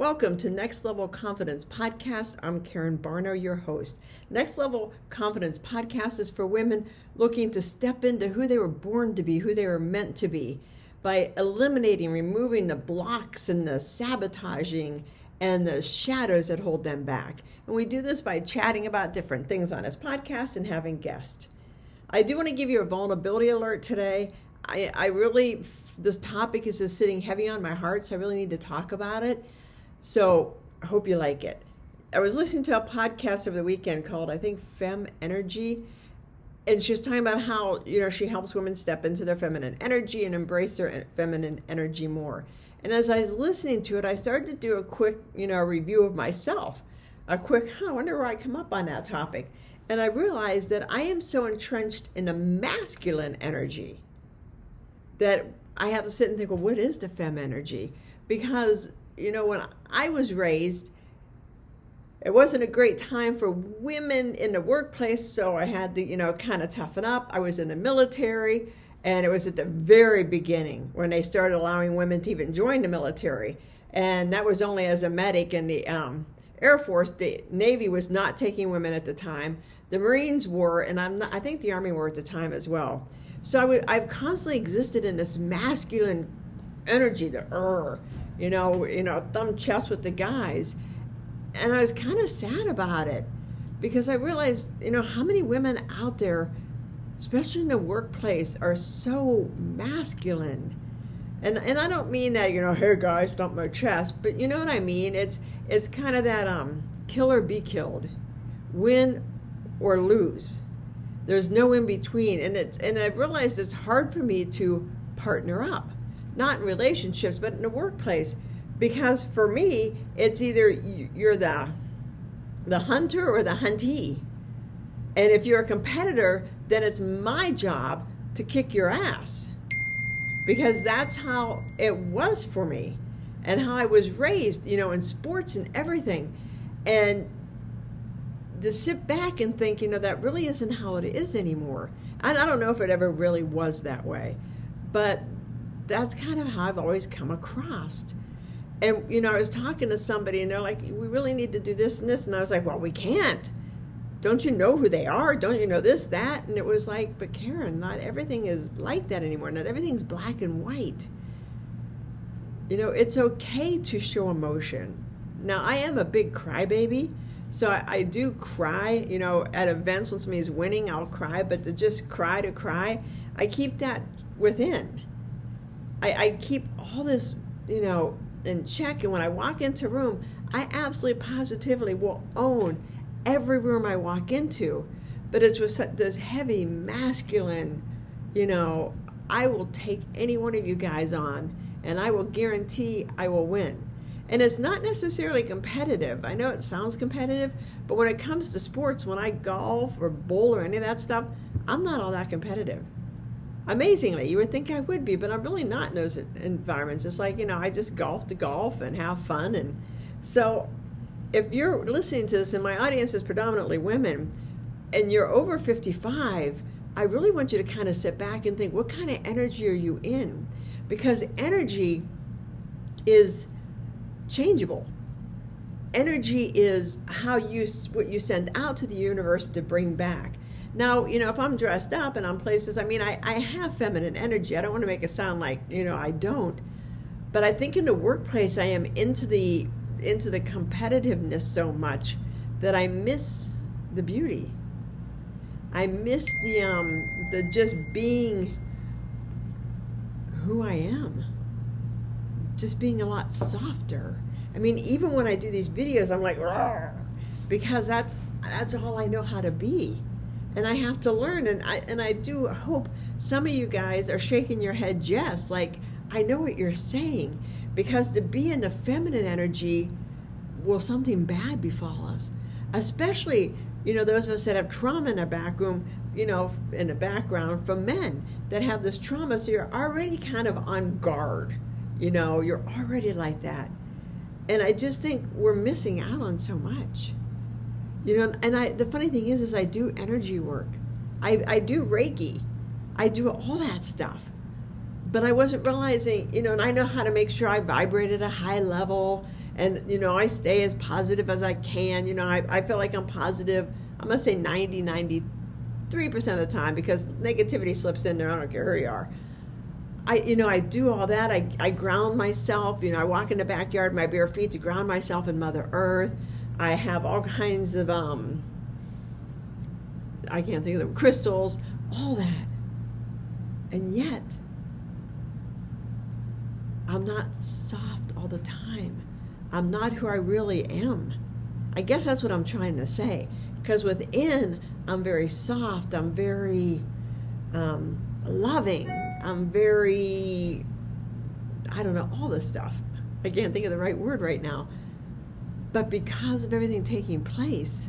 Welcome to Next Level Confidence Podcast. I'm Karen Barno, your host. Next Level Confidence Podcast is for women looking to step into who they were born to be, who they were meant to be, by eliminating, removing the blocks and the sabotaging and the shadows that hold them back. And we do this by chatting about different things on this podcast and having guests. I do want to give you a vulnerability alert today. I, I really, this topic is just sitting heavy on my heart, so I really need to talk about it so I hope you like it. I was listening to a podcast over the weekend called, I think, Fem Energy. And she was talking about how, you know, she helps women step into their feminine energy and embrace their feminine energy more. And as I was listening to it, I started to do a quick, you know, review of myself. A quick, huh, I wonder where I come up on that topic. And I realized that I am so entrenched in the masculine energy that I have to sit and think, well, what is the fem energy? Because you know, when I was raised, it wasn't a great time for women in the workplace, so I had to, you know, kind of toughen up. I was in the military, and it was at the very beginning when they started allowing women to even join the military. And that was only as a medic in the um, Air Force. The Navy was not taking women at the time. The Marines were, and I'm not, I think the Army were at the time as well. So I w- I've constantly existed in this masculine energy, the er, you know, you know, thumb chest with the guys. And I was kind of sad about it because I realized, you know, how many women out there, especially in the workplace, are so masculine. And and I don't mean that, you know, hey guys, thump my chest, but you know what I mean? It's it's kind of that um kill or be killed. Win or lose. There's no in between. And it's and I realized it's hard for me to partner up not in relationships, but in the workplace. Because for me, it's either you're the the hunter or the huntee. And if you're a competitor, then it's my job to kick your ass. Because that's how it was for me and how I was raised, you know, in sports and everything. And to sit back and think, you know, that really isn't how it is anymore. And I don't know if it ever really was that way. But that's kind of how I've always come across. And, you know, I was talking to somebody and they're like, we really need to do this and this. And I was like, well, we can't. Don't you know who they are? Don't you know this, that? And it was like, but Karen, not everything is like that anymore. Not everything's black and white. You know, it's okay to show emotion. Now, I am a big crybaby. So I, I, do cry, you know, at events when somebody's winning, I'll cry, but to just cry to cry, I keep that within. I, I keep all this, you know, in check. And when I walk into a room, I absolutely positively will own every room I walk into. But it's with this heavy masculine, you know, I will take any one of you guys on and I will guarantee I will win. And it's not necessarily competitive. I know it sounds competitive, but when it comes to sports, when I golf or bowl or any of that stuff, I'm not all that competitive amazingly you would think i would be but i'm really not in those environments. It's like you know i just golf to golf and have fun. And so if you're listening to this and my audience is predominantly women and you're over 55 i really want you to kind of sit back and think what kind of energy are you in? Because energy is changeable. Energy is how you what you send out to the universe to bring back now, you know, if I'm dressed up and I'm places, I mean, I, I have feminine energy. I don't want to make it sound like, you know, I don't. But I think in the workplace, I am into the into the competitiveness so much that I miss the beauty. I miss the um the just being who I am. Just being a lot softer. I mean, even when I do these videos, I'm like, because that's that's all I know how to be and I have to learn. And I and I do hope some of you guys are shaking your head yes, like I know what you're saying, because to be in the feminine energy, will something bad befall us? Especially, you know, those of us that have trauma in our back room, you know, in the background from men that have this trauma, so you're already kind of on guard. You know, you're already like that. And I just think we're missing out on so much. You know, and I the funny thing is is I do energy work. I, I do Reiki. I do all that stuff. But I wasn't realizing, you know, and I know how to make sure I vibrate at a high level And, you know, I stay as positive as I can. You know, I, I feel like I'm positive, I'm going to say 90, 93% of the time because negativity slips in there. I don't care who you are. I, you know, I do all that. I, I ground myself. You know, I walk in the backyard, my bare feet to ground myself in Mother Earth. I have all kinds of, um, I can't think of them, crystals, all that. And yet, I'm not soft all the time. I'm not who I really am. I guess that's what I'm trying to say. Because within, I'm very soft. I'm very um, loving. I'm very, I don't know, all this stuff. I can't think of the right word right now. But because of everything taking place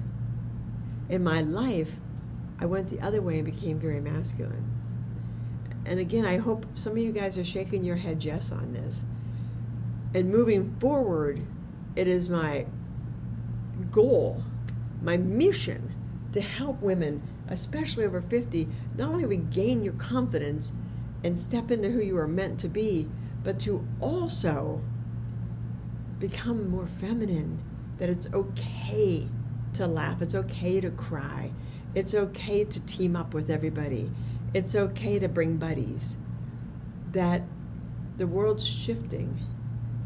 in my life, I went the other way and became very masculine and again, I hope some of you guys are shaking your head yes on this. And moving forward, it is my goal, my mission to help women, especially over 50, not only regain your confidence and step into who you are meant to be, but to also become more feminine, that it's okay to laugh, it's okay to cry, it's okay to team up with everybody it's okay to bring buddies. That the world's shifting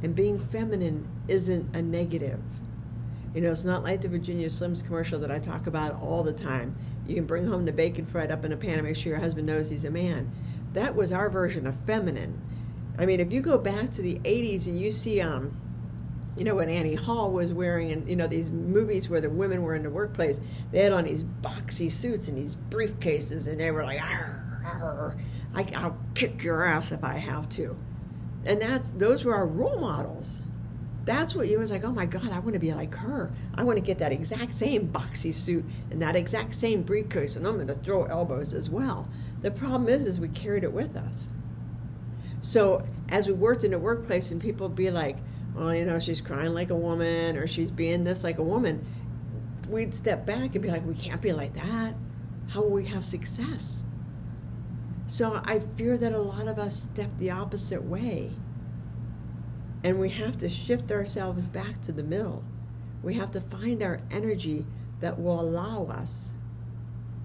and being feminine isn't a negative. You know, it's not like the Virginia Slims commercial that I talk about all the time. You can bring home the bacon fried up in a pan and make sure your husband knows he's a man. That was our version of feminine. I mean, if you go back to the 80s and you see, um, you know, what Annie Hall was wearing, and you know, these movies where the women were in the workplace, they had on these boxy suits and these briefcases, and they were like, I, I'll kick your ass if I have to. And that's those were our role models. That's what you was like, oh my God, I want to be like her. I want to get that exact same boxy suit and that exact same briefcase, and I'm going to throw elbows as well. The problem is, is we carried it with us. So as we worked in the workplace, and people be like, well, you know, she's crying like a woman, or she's being this like a woman, we'd step back and be like, we can't be like that. How will we have success? So I fear that a lot of us step the opposite way. And we have to shift ourselves back to the middle. We have to find our energy that will allow us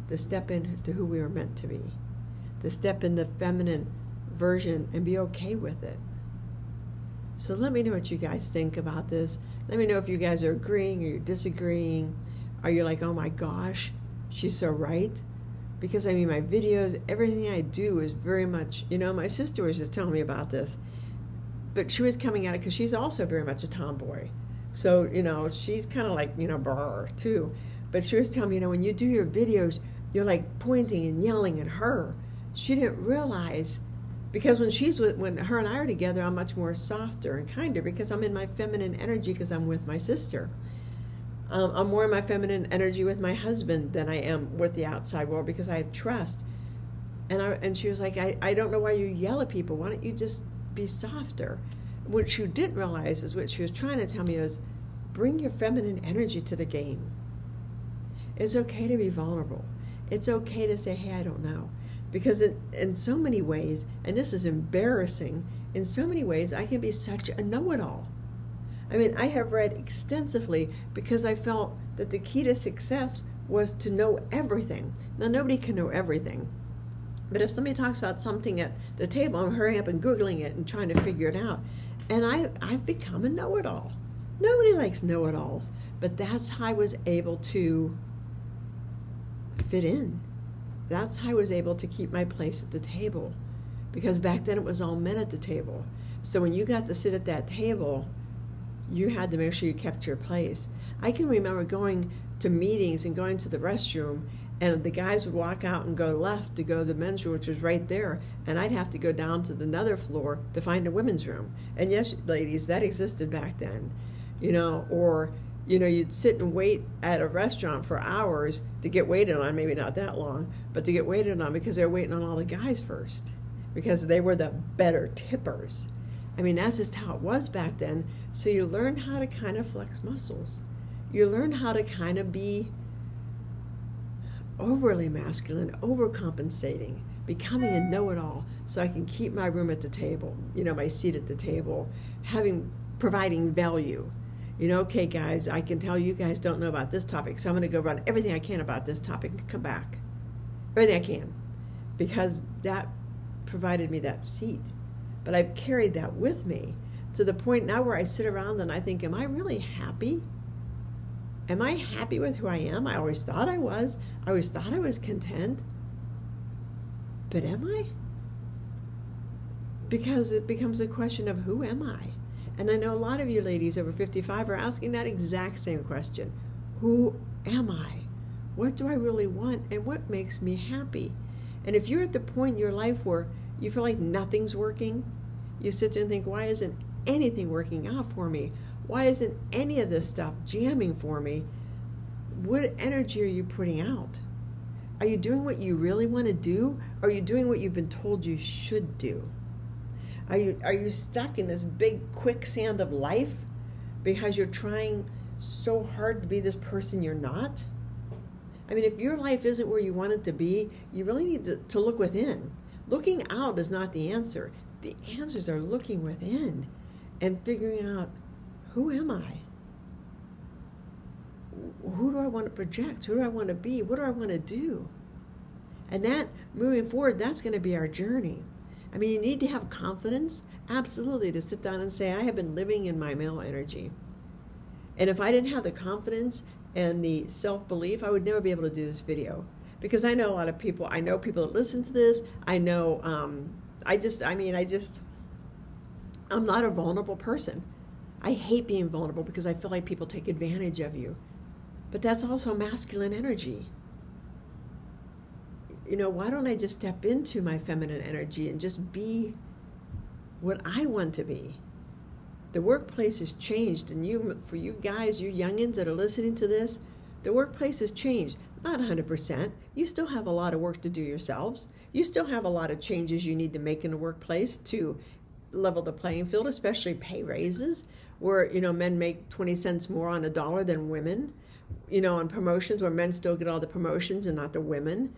to step into who we are meant to be, to step in the feminine version and be okay with it. So let me know what you guys think about this. Let me know if you guys are agreeing or you're disagreeing. Are you like, oh my gosh, she's so right? because I mean, my videos, everything I do is very much, you know, my sister was just telling me about this, but she was coming at it because she's also very much a tomboy. So, you know, she's kind of like, you know, brr, too. But she was telling me, you know, when you do your videos, you're like pointing and yelling at her. She didn't realize because when she's with, when her and I are together, I'm much more softer and kinder because I'm in my feminine energy because I'm with my sister. Um, I'm more in my feminine energy with my husband than I am with the outside world because I have trust. And I, and she was like, I, I don't know why you yell at people. Why don't you just be softer? What she didn't realize is what she was trying to tell me is bring your feminine energy to the game. It's okay to be vulnerable. It's okay to say, hey, I don't know. Because in, in so many ways, and this is embarrassing, in so many ways, I can be such a know it all. I mean, I have read extensively because I felt that the key to success was to know everything. Now, nobody can know everything. But if somebody talks about something at the table, I'm hurrying up and Googling it and trying to figure it out. And I, I've become a know it all. Nobody likes know it alls, but that's how I was able to fit in. That's how I was able to keep my place at the table. Because back then it was all men at the table. So when you got to sit at that table, you had to make sure you kept your place. I can remember going to meetings and going to the restroom, and the guys would walk out and go left to go to the men's room, which was right there, and I'd have to go down to the another floor to find a women's room. And yes, ladies, that existed back then, you know, or you know, you'd sit and wait at a restaurant for hours to get waited on, maybe not that long, but to get waited on because they're waiting on all the guys first because they were the better tippers. I mean, that's just how it was back then. So you learn how to kind of flex muscles. You learn how to kind of be overly masculine, overcompensating, becoming a know it all so I can keep my room at the table, you know, my seat at the table, having providing value. You know, okay, guys, I can tell you guys don't know about this topic, so I'm going to go run everything I can about this topic and come back. Everything I can. Because that provided me that seat. But I've carried that with me to the point now where I sit around and I think, am I really happy? Am I happy with who I am? I always thought I was. I always thought I was content. But am I? Because it becomes a question of who am I? And I know a lot of you ladies over 55 are asking that exact same question Who am I? What do I really want? And what makes me happy? And if you're at the point in your life where you feel like nothing's working, you sit there and think, why isn't anything working out for me? Why isn't any of this stuff jamming for me? What energy are you putting out? Are you doing what you really want to do? Are you doing what you've been told you should do? Are you, are you stuck in this big quicksand of life because you're trying so hard to be this person you're not? I mean, if your life isn't where you want it to be, you really need to, to look within. Looking out is not the answer. The answers are looking within and figuring out who am I? Who do I want to project? Who do I want to be? What do I want to do? And that, moving forward, that's going to be our journey. I mean, you need to have confidence, absolutely, to sit down and say, I have been living in my male energy. And if I didn't have the confidence and the self belief, I would never be able to do this video. Because I know a lot of people, I know people that listen to this. I know, um, I just, I mean, I just, I'm not a vulnerable person. I hate being vulnerable because I feel like people take advantage of you. But that's also masculine energy. You know, why don't I just step into my feminine energy and just be what I want to be? The workplace has changed, and you, for you guys, you youngins that are listening to this, the workplace has changed. Not 100%. You still have a lot of work to do yourselves. You still have a lot of changes you need to make in the workplace to level the playing field, especially pay raises, where you know men make 20 cents more on a dollar than women. You know, on promotions where men still get all the promotions and not the women.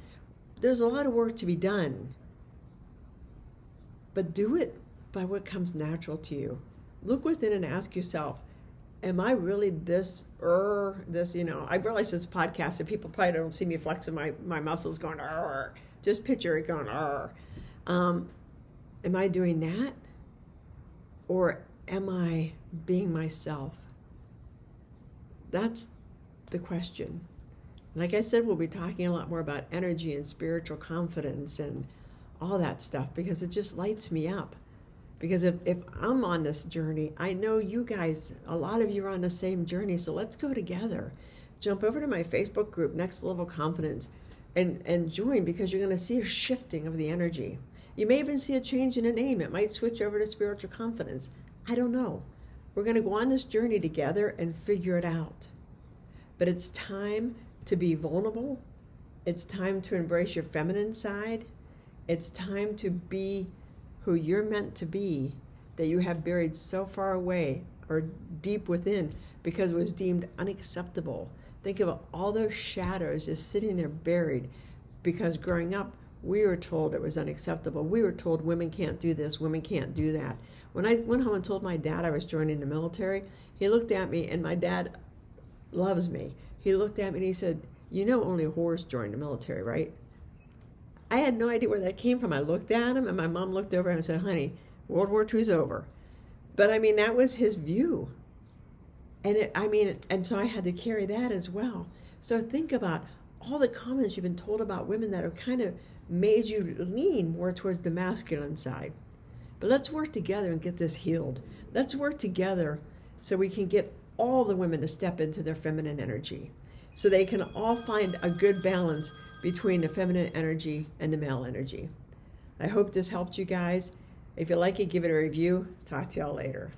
There's a lot of work to be done. But do it by what comes natural to you. Look within and ask yourself, am I really this er this, you know, I realize this podcast and people probably don't see me flexing my, my muscles going er. Just picture it going er. Um, am I doing that? Or am I being myself? That's the question. Like I said, we'll be talking a lot more about energy and spiritual confidence and all that stuff because it just lights me up. Because if, if I'm on this journey, I know you guys, a lot of you are on the same journey. So let's go together. Jump over to my Facebook group, Next Level Confidence, and, and join because you're going to see a shifting of the energy. You may even see a change in a name. It might switch over to spiritual confidence. I don't know. We're going to go on this journey together and figure it out. But it's time to be vulnerable. It's time to embrace your feminine side. It's time to be who you're meant to be that you have buried so far away or deep within because it was deemed unacceptable. Think of all those shadows just sitting there buried because growing up, we were told it was unacceptable. We were told women can't do this, women can't do that. When I went home and told my dad I was joining the military, he looked at me, and my dad loves me. He looked at me and he said, You know, only whores join the military, right? I had no idea where that came from. I looked at him, and my mom looked over and said, Honey, World War II's over. But I mean, that was his view. And it, I mean, and so I had to carry that as well. So think about all the comments you've been told about women that have kind of made you lean more towards the masculine side. But let's work together and get this healed. Let's work together so we can get all the women to step into their feminine energy so they can all find a good balance between the feminine energy and the male energy. I hope this helped you guys. If you like it, give it a review. Talk to y'all later.